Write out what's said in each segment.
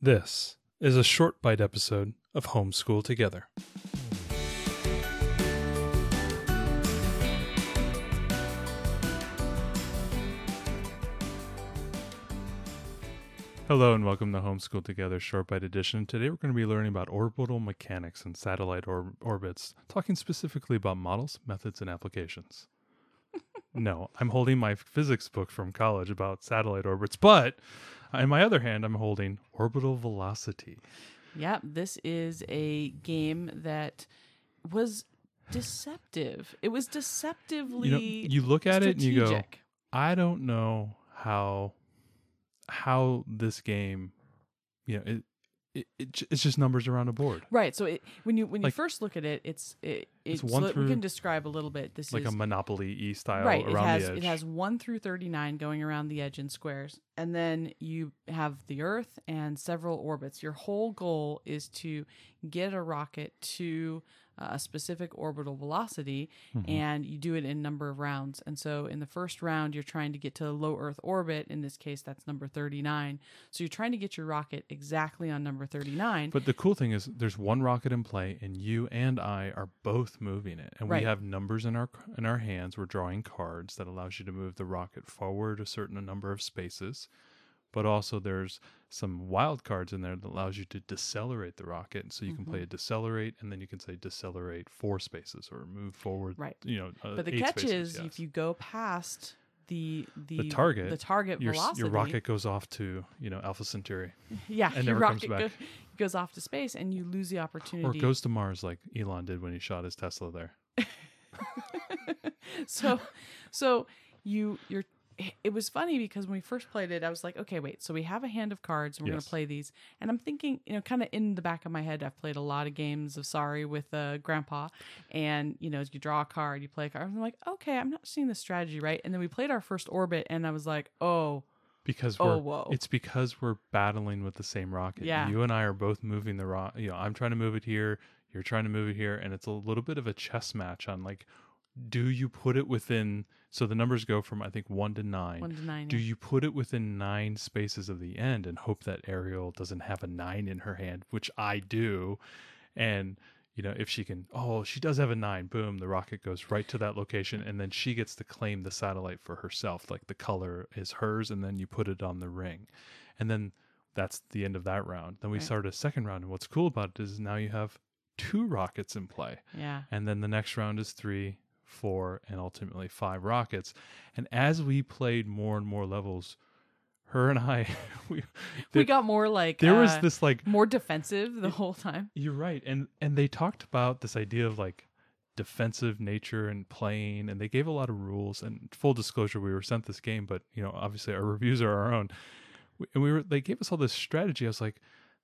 This is a short bite episode of Homeschool Together. Hello and welcome to Homeschool Together Short Bite Edition. Today we're going to be learning about orbital mechanics and satellite or- orbits, talking specifically about models, methods, and applications. no, I'm holding my physics book from college about satellite orbits, but in my other hand, I'm holding orbital velocity. Yep, this is a game that was deceptive. It was deceptively You know, you look at it and you go. I don't know how how this game, you know, it, it, it it's just numbers around a board, Right. So it, when you when you Like- first look at it, it's it, It's one so we can describe a little bit. This is like is a Monopoly E style right. It around has the edge. it has one through thirty nine going around the edge in squares, and then you have the Earth and several orbits. Your whole goal is to get a rocket to a specific orbital velocity, Mm-hmm. and you do it in a number of rounds. And so, in the first round, you're trying to get to low Earth orbit. In this case, that's number thirty nine. So you're trying to get your rocket exactly on number thirty nine. But the cool thing is, there's one rocket in play, and you and I are both moving it, and Right. we have numbers in our in our hands. We're drawing cards that allows you to move the rocket forward a certain number of spaces, but also there's some wild cards in there that allows you to decelerate the rocket. So you can Mm-hmm. play a decelerate, and then you can say decelerate four spaces or move forward. Right. You know, uh, But the catch spaces, is yes. if you go past the the, the target, the target your, velocity, your rocket goes off to you know Alpha Centauri yeah, and your never comes back. go- goes off to space, and you lose the opportunity. or goes to Mars like Elon did when he shot his Tesla there. so, so you you're. It was funny because when we first played it, I was like, okay, wait. So we have a hand of cards, and we're Yes. gonna play these. And I'm thinking, you know, kind of in the back of my head, I've played a lot of games of Sorry with uh, Grandpa, and you know, you draw a card, you play a card. I'm like, okay, I'm not seeing the strategy right. And then we played our first orbit, and I was like, oh, because Oh, we're whoa. it's because we're battling with the same rocket. Yeah. You and I are both moving the rocket. You know, I'm trying to move it here, you're trying to move it here, and it's a little bit of a chess match on like do you put it within so the numbers go from I think 1 to 9. one to nine. do yeah. you put it within 9 spaces of the end and hope that Ariel doesn't have a 9 in her hand, which I do. And you know, if she can, oh, she does have a nine, boom, the rocket goes right to that location, and then she gets to claim the satellite for herself. Like the color is hers, and then you put it on the ring. And then that's the end of that round. Then we Right. start a second round, and what's cool about it is now you have two rockets in play. yeah. And then the next round is three, four, and ultimately five rockets. And as we played more and more levels, her and I, we, we got more like there was uh, this like more defensive the whole time. you're right, and and they talked about this idea of like defensive nature and playing, and they gave a lot of rules. And full disclosure, we were sent this game, but you know, obviously our reviews are our own. We- And we were they gave us all this strategy. I was like,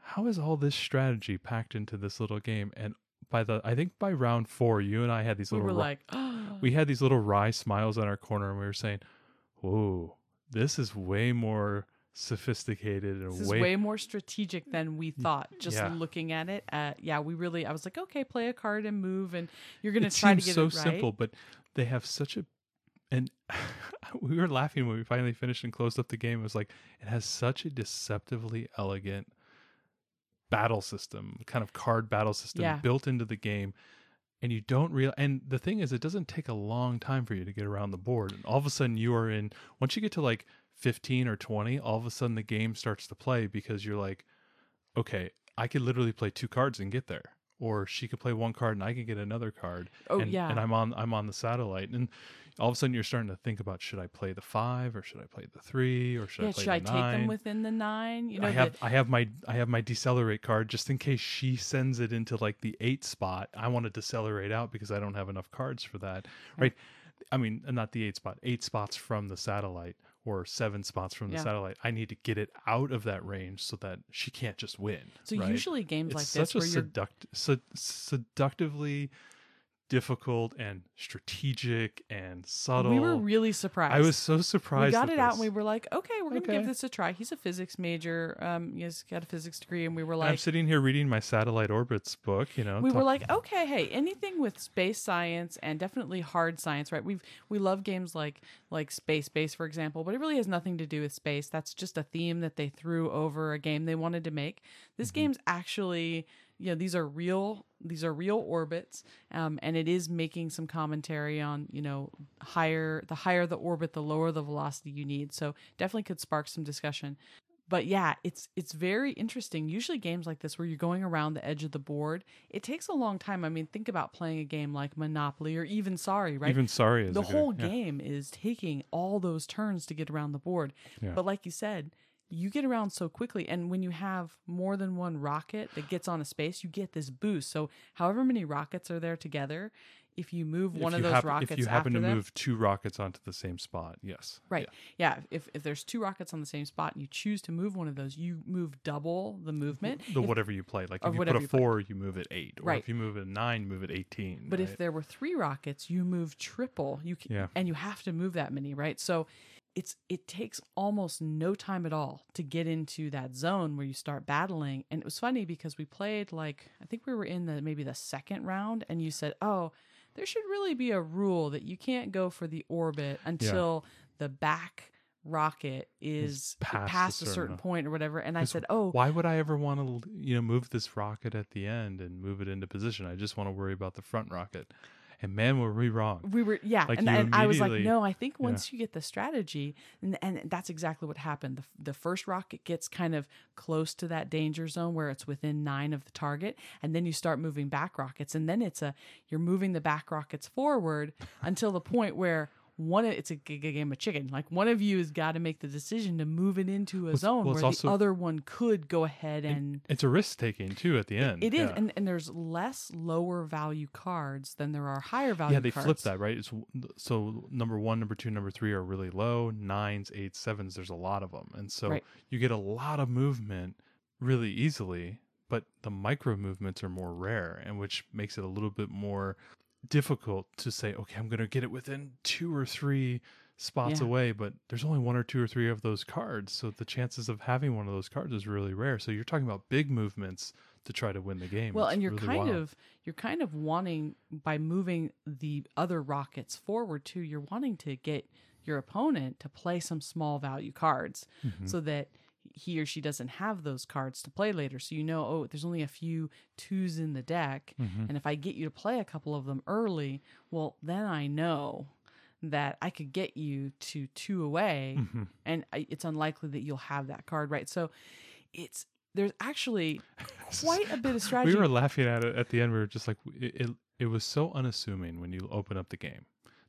how is all this strategy packed into this little game? And by the I think by round four, you and I had these We little were like, we had these little wry smiles on our corner, and we were saying, "Whoa, this is way more." sophisticated and this is way way more strategic than we thought. Just yeah. looking at it, uh, yeah, we really. I was like, okay, play a card and move, and you're gonna it try to get so it right. simple, but they have such a and we were laughing when we finally finished and closed up the game. It was like it has such a deceptively elegant battle system, kind of card battle system Yeah. built into the game. And you don't real and the thing is it doesn't take a long time for you to get around the board. And all of a sudden you are in once you get to like 15 or 20, all of a sudden the game starts to play because you're like, okay, I could literally play two cards and get there. Or she could play one card and I could get another card. Oh, and, yeah. And I'm on I'm on the satellite. And all of a sudden you're starting to think about should I play the five or should I play the three or should yeah, I play should I the take them within the nine? You know, I have the- I have my I have my decelerate card just in case she sends it into like the eight spot. I want to decelerate out because I don't have enough cards for that. Right. I mean, not the eight spot, eight spots from the satellite or seven spots from the Yeah. satellite. I need to get it out of that range so that she can't just win. so right? usually games it's like such this a where you're seduct, sed- seductively difficult and strategic and subtle. We were really surprised. I was so surprised. we got it out and we were like, okay, we're gonna Okay. give this a try. He's a physics major. Um, he's got a physics degree, and we were And I'm sitting here reading my satellite orbits book. You know, we were like, okay, hey, anything with space science and definitely hard science, right? We've we love games like like Space Base, for example, but it really has nothing to do with space. That's just a theme that they threw over a game they wanted to make. This Mm-hmm. game's actually, you know, these are real these are real orbits, um, and it is making some commentary on, you know, higher the higher the orbit, the lower the velocity you need. So definitely could spark some discussion but yeah it's it's very interesting usually games like this where you're going around the edge of the board it takes a long time i mean think about playing a game like monopoly or even sorry right even sorry is the good- whole yeah. game is taking all those turns to get around the board Yeah. but like you said you get around so quickly and when you have more than one rocket that gets on a space you get this boost so however many rockets are there together if you move If one of those hap- rockets If you happen to them, move two rockets onto the same spot, yes. Right. Yeah. If if there's two rockets on the same spot and you choose to move one of those, you move double the movement. The If- whatever you play. Like if you put a you play. four, you move it eight. Or Right. if you move it nine, move it eighteen. but if there were three rockets, you move triple. You can, Yeah. and you have to move that many, right? So it's it takes almost no time at all to get into that zone where you start battling. And it was funny because we played like I think we were in the maybe the second round, and you said, "Oh, there should really be a rule that you can't go for the orbit until the back." rocket is past past, a a certain certain point or whatever and i said oh why would I ever want to, you know, move this rocket at the end and move it into position? I just want to worry about the front rocket. And man, were we wrong. we were yeah Like, and, and i was like no i think once you get the strategy and, and that's exactly what happened the, the first rocket gets kind of close to that danger zone where it's within nine of the target and then you start moving back rockets and then it's a you're moving the back rockets forward until the point where one it's a game of chicken like one of you has got to make the decision to move it into a it's- zone well, where also- the other one could go ahead and It's a risk taking too at the end. it is yeah. and, and there's less lower value cards than there are higher value yeah, they cards. flip that, right? It's so number one, number two, number three are really low. Nines, eights, sevens. There's a lot of them, and so Right. you get a lot of movement really easily. But the micro movements are more rare, and which makes it a little bit more difficult to say, okay, I'm going to get it within two or three spots Yeah. away. But there's only one or two or three of those cards, so the chances of having one of those cards is really rare. So you're talking about big movements to try to win the game. Well, It's and you're really kind wild. of you're kind of wanting by moving the other rockets forward too. You're wanting to get your opponent to play some small value cards Mhm. so that he or she doesn't have those cards to play later. So you know, oh, there's only a few twos in the deck, Mhm. and if I get you to play a couple of them early, well, then I know that I could get you to two away Mhm. and I, it's unlikely that you'll have that card, right? So it's there's actually quite a bit of strategy. We were laughing at it at the end. We were just like, it, it, it was so unassuming when you open up the game.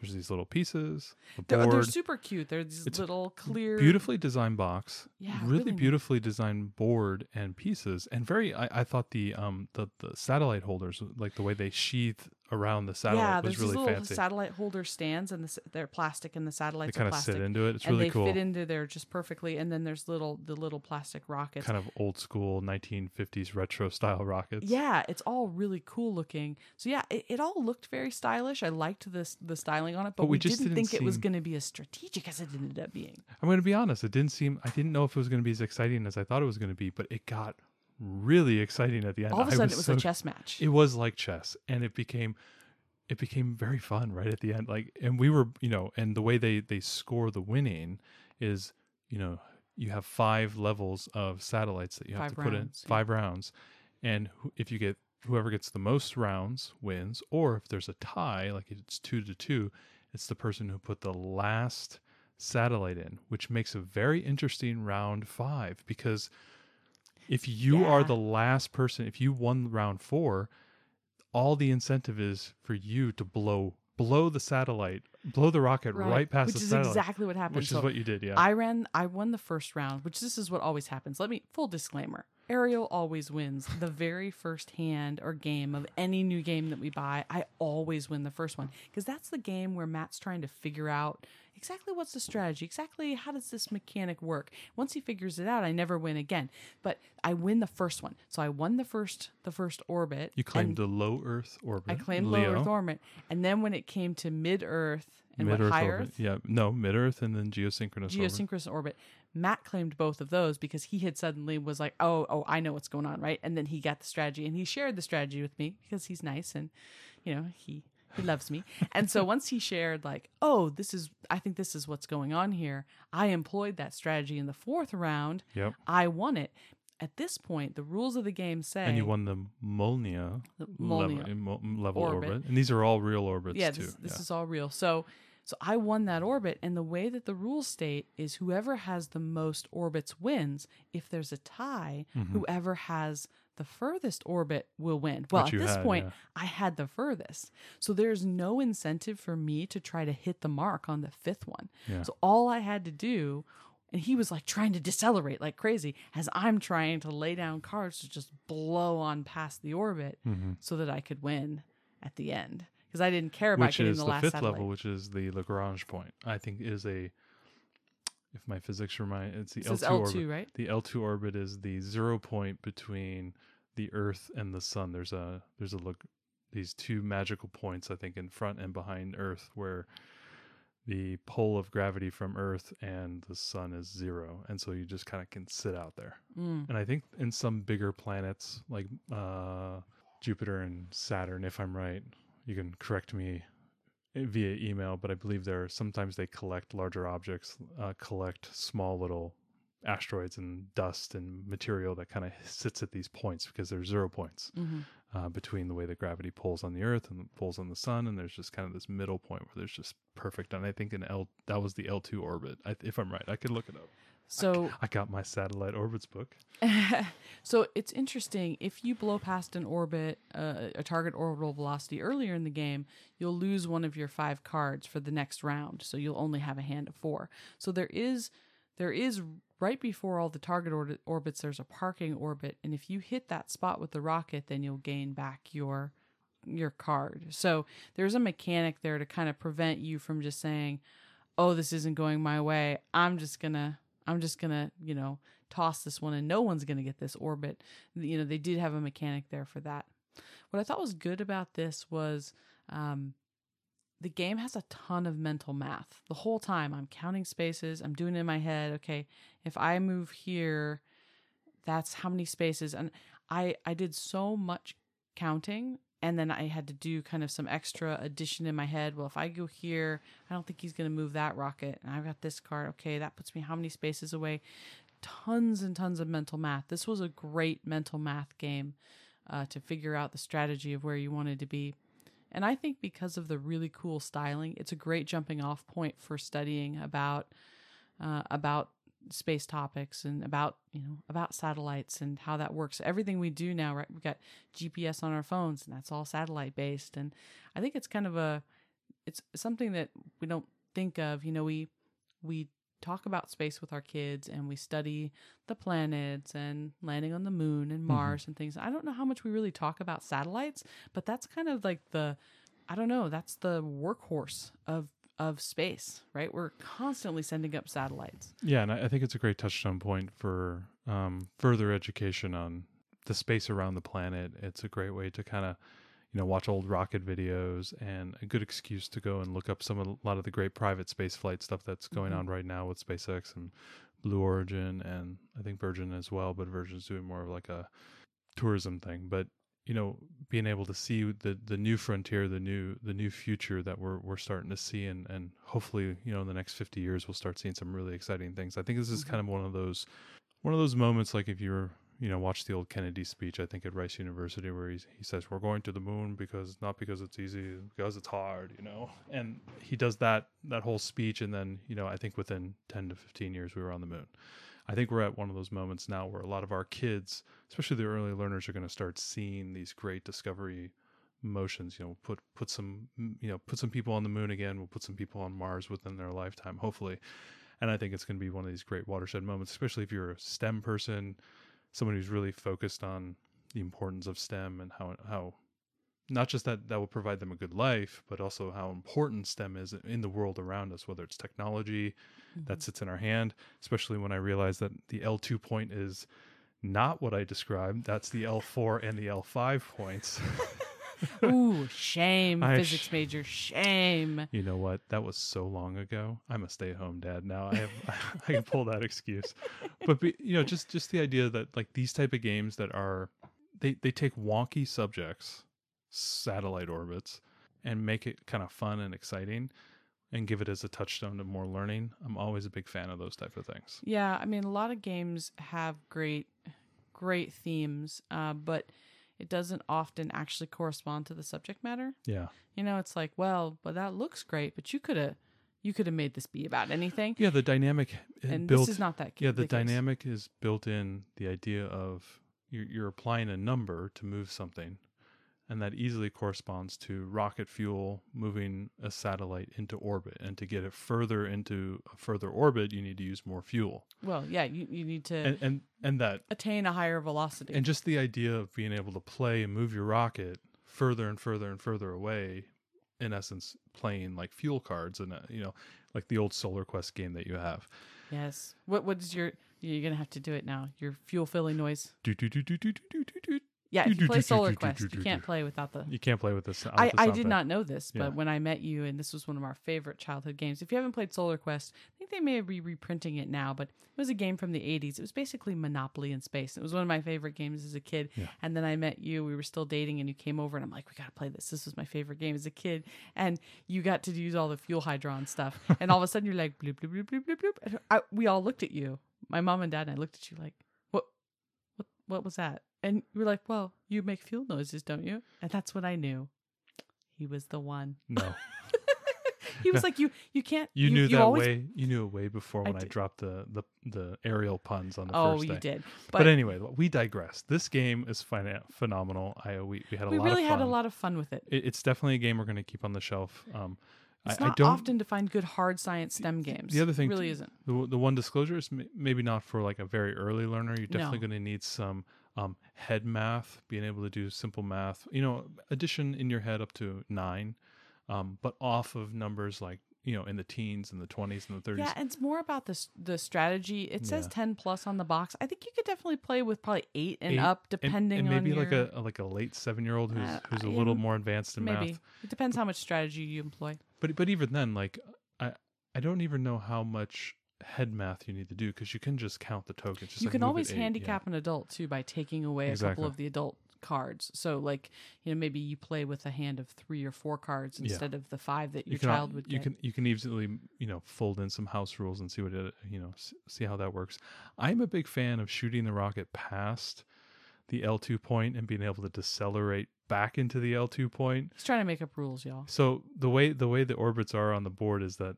There's these little pieces, the they're, they're super cute. They're these It's little clear, beautifully designed box, Yeah, really, really neat. beautifully designed board and pieces, and very. I, I thought the um the, the satellite holders, like the way they sheath around the satellite, Yeah, was there's really little fancy. satellite holder stands, and the, they're plastic, and the they satellites kind are of plastic, sit into it. It's and really they cool. fit into there just perfectly. And then there's little the little plastic rockets. kind of old school 1950s retro style rockets. Yeah, it's all really cool looking. So yeah, it, it all looked very stylish. I liked this the styling on it, but, But we we, just didn't, didn't think it was going to be as strategic as it ended up being. I'm going to be honest. It didn't seem. I didn't know if it was going to be as exciting as I thought it was going to be, but it got really exciting at the end. All of a sudden, it was so a chess match. it was like chess and it became it became very fun right at the end like and we were you know and the way they they score the winning is you know you have five levels of satellites that you have Five to put in rounds, yeah. five rounds and if you get whoever gets the most rounds wins or if there's a tie like it's two to two it's the person who put the last satellite in which makes a very interesting round five because if you are the last person if you won round four all the incentive is for you to blow blow the satellite blow the rocket right, past the which the is exactly what happened. which so is what you did yeah I ran, I won the first round, which this is what always happens. Let me full disclaimer. Ariel always wins. The very first hand or game of any new game that we buy, I always win the first one because that's the game where Matt's trying to figure out exactly what's the strategy, exactly how does this mechanic work. Once he figures it out, I never win again. But I win the first one. So I won the first the first orbit. You claimed the low Earth orbit. I claimed Leo. low Earth orbit, and then when it came to mid Earth and Mid what Earth high orbit. Earth, Yeah, no, mid Earth and then geosynchronous. orbit. geosynchronous orbit. Matt claimed both of those because he had suddenly was like, "Oh, oh, I know what's going on, right?" And then he got the strategy and he shared the strategy with me because he's nice and you know he he loves me. And so once he shared like, "Oh, this is I think this is what's going on here," I employed that strategy in the fourth round. Yep. I won it. At this point, the rules of the game say And you won the Molniya, the level, Molniya. mo- level orbit. orbit. And these are all real orbits yeah, too. this, this yeah. is all real. So, so I won that orbit, and the way that the rules state is whoever has the most orbits wins. If there's a tie, Mm-hmm. whoever has the furthest orbit will win. Well, at this had, point, yeah. I had the furthest, so there's no incentive for me to try to hit the mark on the fifth one. Yeah. So all I had to do. And he was like trying to decelerate like crazy as I'm trying to lay down cards to just blow on past the orbit Mm-hmm. so that I could win at the end because I didn't care about which getting is the, the, last fifth satellite. level, which is the Lagrange point. I think is a, if my physics remind, it's the L2 L2, orbit. right? The L2 orbit is the zero point between the Earth and the Sun. There's a there's a look these two magical points I think in front and behind Earth where the pull of gravity from Earth and the Sun is zero, and so you just kind of can sit out there. Mm. And I think in some bigger planets like uh, Jupiter and Saturn, if I'm right, you can correct me eh, via email, but I believe there are sometimes they collect larger objects, uh, collect small little asteroids and dust and material that kind of sits at these points because there's zero points hmm uh, between the way that gravity pulls on the Earth and pulls on the Sun, and there's just kind of this middle point where there's just perfect. And I think in L that was the L2 orbit. I, if I'm right, I could look it up. So, I got my satellite orbits book. so it's interesting. If you blow past an orbit, uh, a target orbital velocity earlier in the game, you'll lose one of your five cards for the next round. So you'll only have a hand of four. So there is, there is right before all the target or- orbits. There's a parking orbit, and if you hit that spot with the rocket, then you'll gain back your your card. So there's a mechanic there to kind of prevent you from just saying, "Oh, this isn't going my way. I'm just gonna, I'm just gonna, you know, toss this one, and no one's gonna get this orbit." You know, they did have a mechanic there for that. What I thought was good about this was. Um, the game has a ton of mental math. The whole time I'm counting spaces, I'm doing it in my head, okay, if I move here, that's how many spaces and I I did so much counting and then I had to do kind of some extra addition in my head. Well, if I go here, I don't think he's going to move that rocket. And I've got this card. Okay, that puts me how many spaces away? Tons and tons of mental math. This was a great mental math game uh, to figure out the strategy of where you wanted to be. And I think because of the really cool styling, it's a great jumping off point for studying about uh, about space topics and about you know about satellites and how that works. Everything we do now, right? We've got GPS on our phones, and that's all satellite based. And I think it's kind of a it's something that we don't think of. You know, we we talk about space with our kids and we study the planets and landing on the moon and mm-hmm. Mars and things. I don't know how much we really talk about satellites, but that's kind of like the I don't know, that's the workhorse of of space, right? We're constantly sending up satellites. Yeah, and I, think it's a great touchstone point for um, further education on the space around the planet. It's a great way to kind of, you know, watch old rocket videos and a good excuse to go and look up some of a lot of the great private space flight stuff that's going Mhm. on right now with SpaceX and Blue Origin and I think Virgin as well, but Virgin's doing more of like a tourism thing. But you know, being able to see the the new frontier, the new the new future that we're we're starting to see, and and hopefully, you know, in the next fifty years, we'll start seeing some really exciting things. I think this is Mhm. kind of one of those one of those moments, like if you're you know watch the old Kennedy speech, I think at Rice University, where he he says we're going to the moon because not because it's easy, because it's hard, you know, and he does that that whole speech, and then you know I think within ten to fifteen years we were on the moon. I think we're at one of those moments now where a lot of our kids, especially the early learners, are going to start seeing these great discovery motions. You know, put put some mm, you know put some people on the moon again. We'll put some people on Mars within their lifetime, hopefully. And I think it's going to be one of these great watershed moments, especially if you're a STEM person. someone who's really focused on the importance of STEM and how how not just that that will provide them a good life, but also how important STEM is in the world around us, whether it's technology that mm-hmm. sits in our hand, especially when I realize that the L2 point is not what I described. That's the L4 and the L5 points. Ooh, shame, I physics sh- major, shame. You know what? That was so long ago. I'm a stay-at-home dad now. I have I can pull that excuse. But be, you know, just just the idea that like these type of games that are they they take wonky subjects, satellite orbits, and make it kind of fun and exciting, and give it as a touchstone to more learning. I'm always a big fan of those type of things. Yeah, I mean, a lot of games have great, great themes, uh, but it doesn't often actually correspond to the subject matter. Yeah, You know, it's like, well, but that looks great, but you could have, you could have made this be about anything. yeah. The dynamic And built. this is not that. yeah, the, case. dynamic is built in the idea of you're, you're applying a number to move something, and that easily corresponds to rocket fuel moving a satellite into orbit. And to get it further into a further orbit, you need to use more fuel. Well, yeah, you, you need to and, and, and that attain a higher velocity. And just the idea of being able to play and move your rocket further and further and further away, in essence, playing like fuel cards and uh, you know, like the old Solar Quest game that you have. Yes. What what is your you're gonna have to do it now. Your fuel filling noise. Do do do do do do do do yeah, if you play Solar Quest, you can't play without the You can't play with this. Uh, I, the I did not know this, but Yeah. when I met you, and this was one of our favorite childhood games. If you haven't played Solar Quest, I think they may be reprinting it now, but it was a game from the 80s. It was basically Monopoly in space. It was one of my favorite games as a kid. Yeah. And then I met you. We were still dating, and you came over, and I'm like, we got to play this. This was my favorite game as a kid. And you got to use all the fuel hydron stuff. and all of a sudden, you're like, bloop, bloop, bloop, bloop, bloop, bloop. And I, we all looked at you. My mom and dad and I looked at you like, what, was that? And we were like, well, you make fuel noises, don't you? And that's what I knew he was the one. No, He was like, you, you can't. you, knew that always, way. You knew it way before when I, did. dropped the, the the aerial puns on the Oh, first day. you did. But, But, anyway, we digress. This game is phenomenal. I we, we had a we lot really of fun. had a lot of fun with it. It, it's definitely a game we're going to keep on the shelf. Um, It's I, not I don't. often to find good hard science STEM games. the other thing really isn't. The, the one disclosure is m- maybe not for like a very early learner. You're definitely No. going to need some um, head math, being able to do simple math. You know, addition in your head up to nine, um, but off of numbers like you know in the teens and the twenties and the thirties. Yeah, it's more about the the strategy. It says Yeah. ten plus on the box. I think you could definitely play with probably eight and Eight, up, depending and maybe on like your, a like a late seven year old who's Uh, who's a yeah, little more advanced in maybe. math. It depends how much strategy you employ. But but even then, like I I don't even know how much head math you need to do because you can just count the tokens. Just you like can always eight, yeah. handicap an adult too by taking away a couple of the adult cards. So like you know maybe you play with a hand of three or four cards Yeah. instead of the five that You your can child would you get. can you can easily you know fold in some house rules and see what it you know see how that works. I'm a big fan of shooting the rocket past the L2 point and being able to decelerate back into the L2 point. He's trying to make up rules, y'all. So the way the way the orbits are on the board is that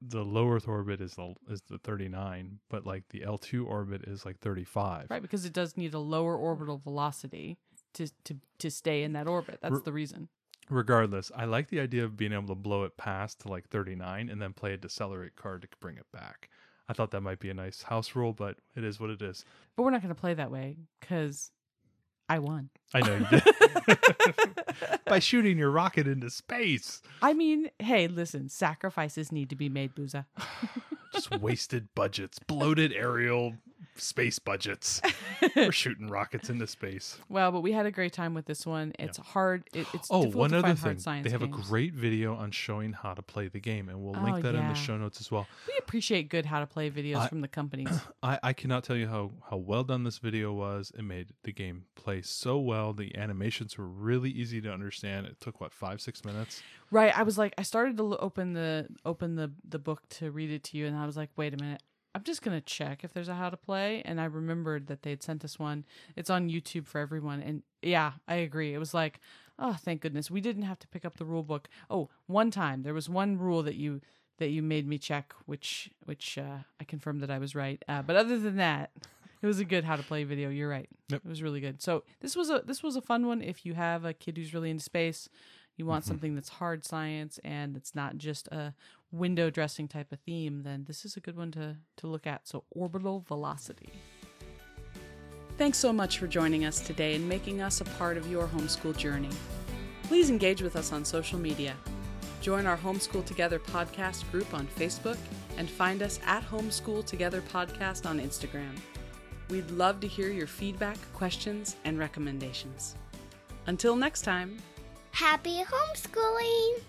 the low Earth orbit is the is the 39, but like the L2 orbit is like 35. Right, because it does need a lower orbital velocity to to to stay in that orbit. That's R- the reason. Regardless, I like the idea of being able to blow it past to like 39 and then play a decelerate card to bring it back. I thought that might be a nice house rule, but it is what it is. But we're not going to play that way because I won. I know you did. By shooting your rocket into space. I mean, hey, listen, sacrifices need to be made, Booza. Just wasted budgets, bloated aerial space budgets. We're shooting rockets into space. Well, but we had a great time with this one. It's hard. It, it's Oh, difficult one to other find thing. hard science They have games. a great video on showing how to play the game, and we'll link Oh, that in the show notes as well. We appreciate good how to play videos I- from the companies. I, I cannot tell you how, how well done this video was. It made the game play so well. The animations were really easy to understand. It took what five six minutes. right. I was like, I started to open the open the the book to read it to you, and I was like, wait a minute. I'm just gonna check if there's a how to play, and I remembered that they'd sent us one. It's on YouTube for everyone, and yeah, I agree. It was like, oh, thank goodness we didn't have to pick up the rule book. Oh, one time there was one rule that you that you made me check, which which uh, I confirmed that I was right. Uh, but other than that, it was a good how to play video. You're right. Yep. It was really good. So this was a this was a fun one. If you have a kid who's really into space, you want Mhm. something that's hard science and it's not just a window dressing type of theme, then this is a good one to to look at. So orbital velocity. Thanks so much for joining us today and making us a part of your homeschool journey. Please engage with us on social media. Join our Homeschool Together podcast group on Facebook and find us at Homeschool Together Podcast on Instagram. We'd love to hear your feedback, questions, and recommendations. Until next time, Happy homeschooling!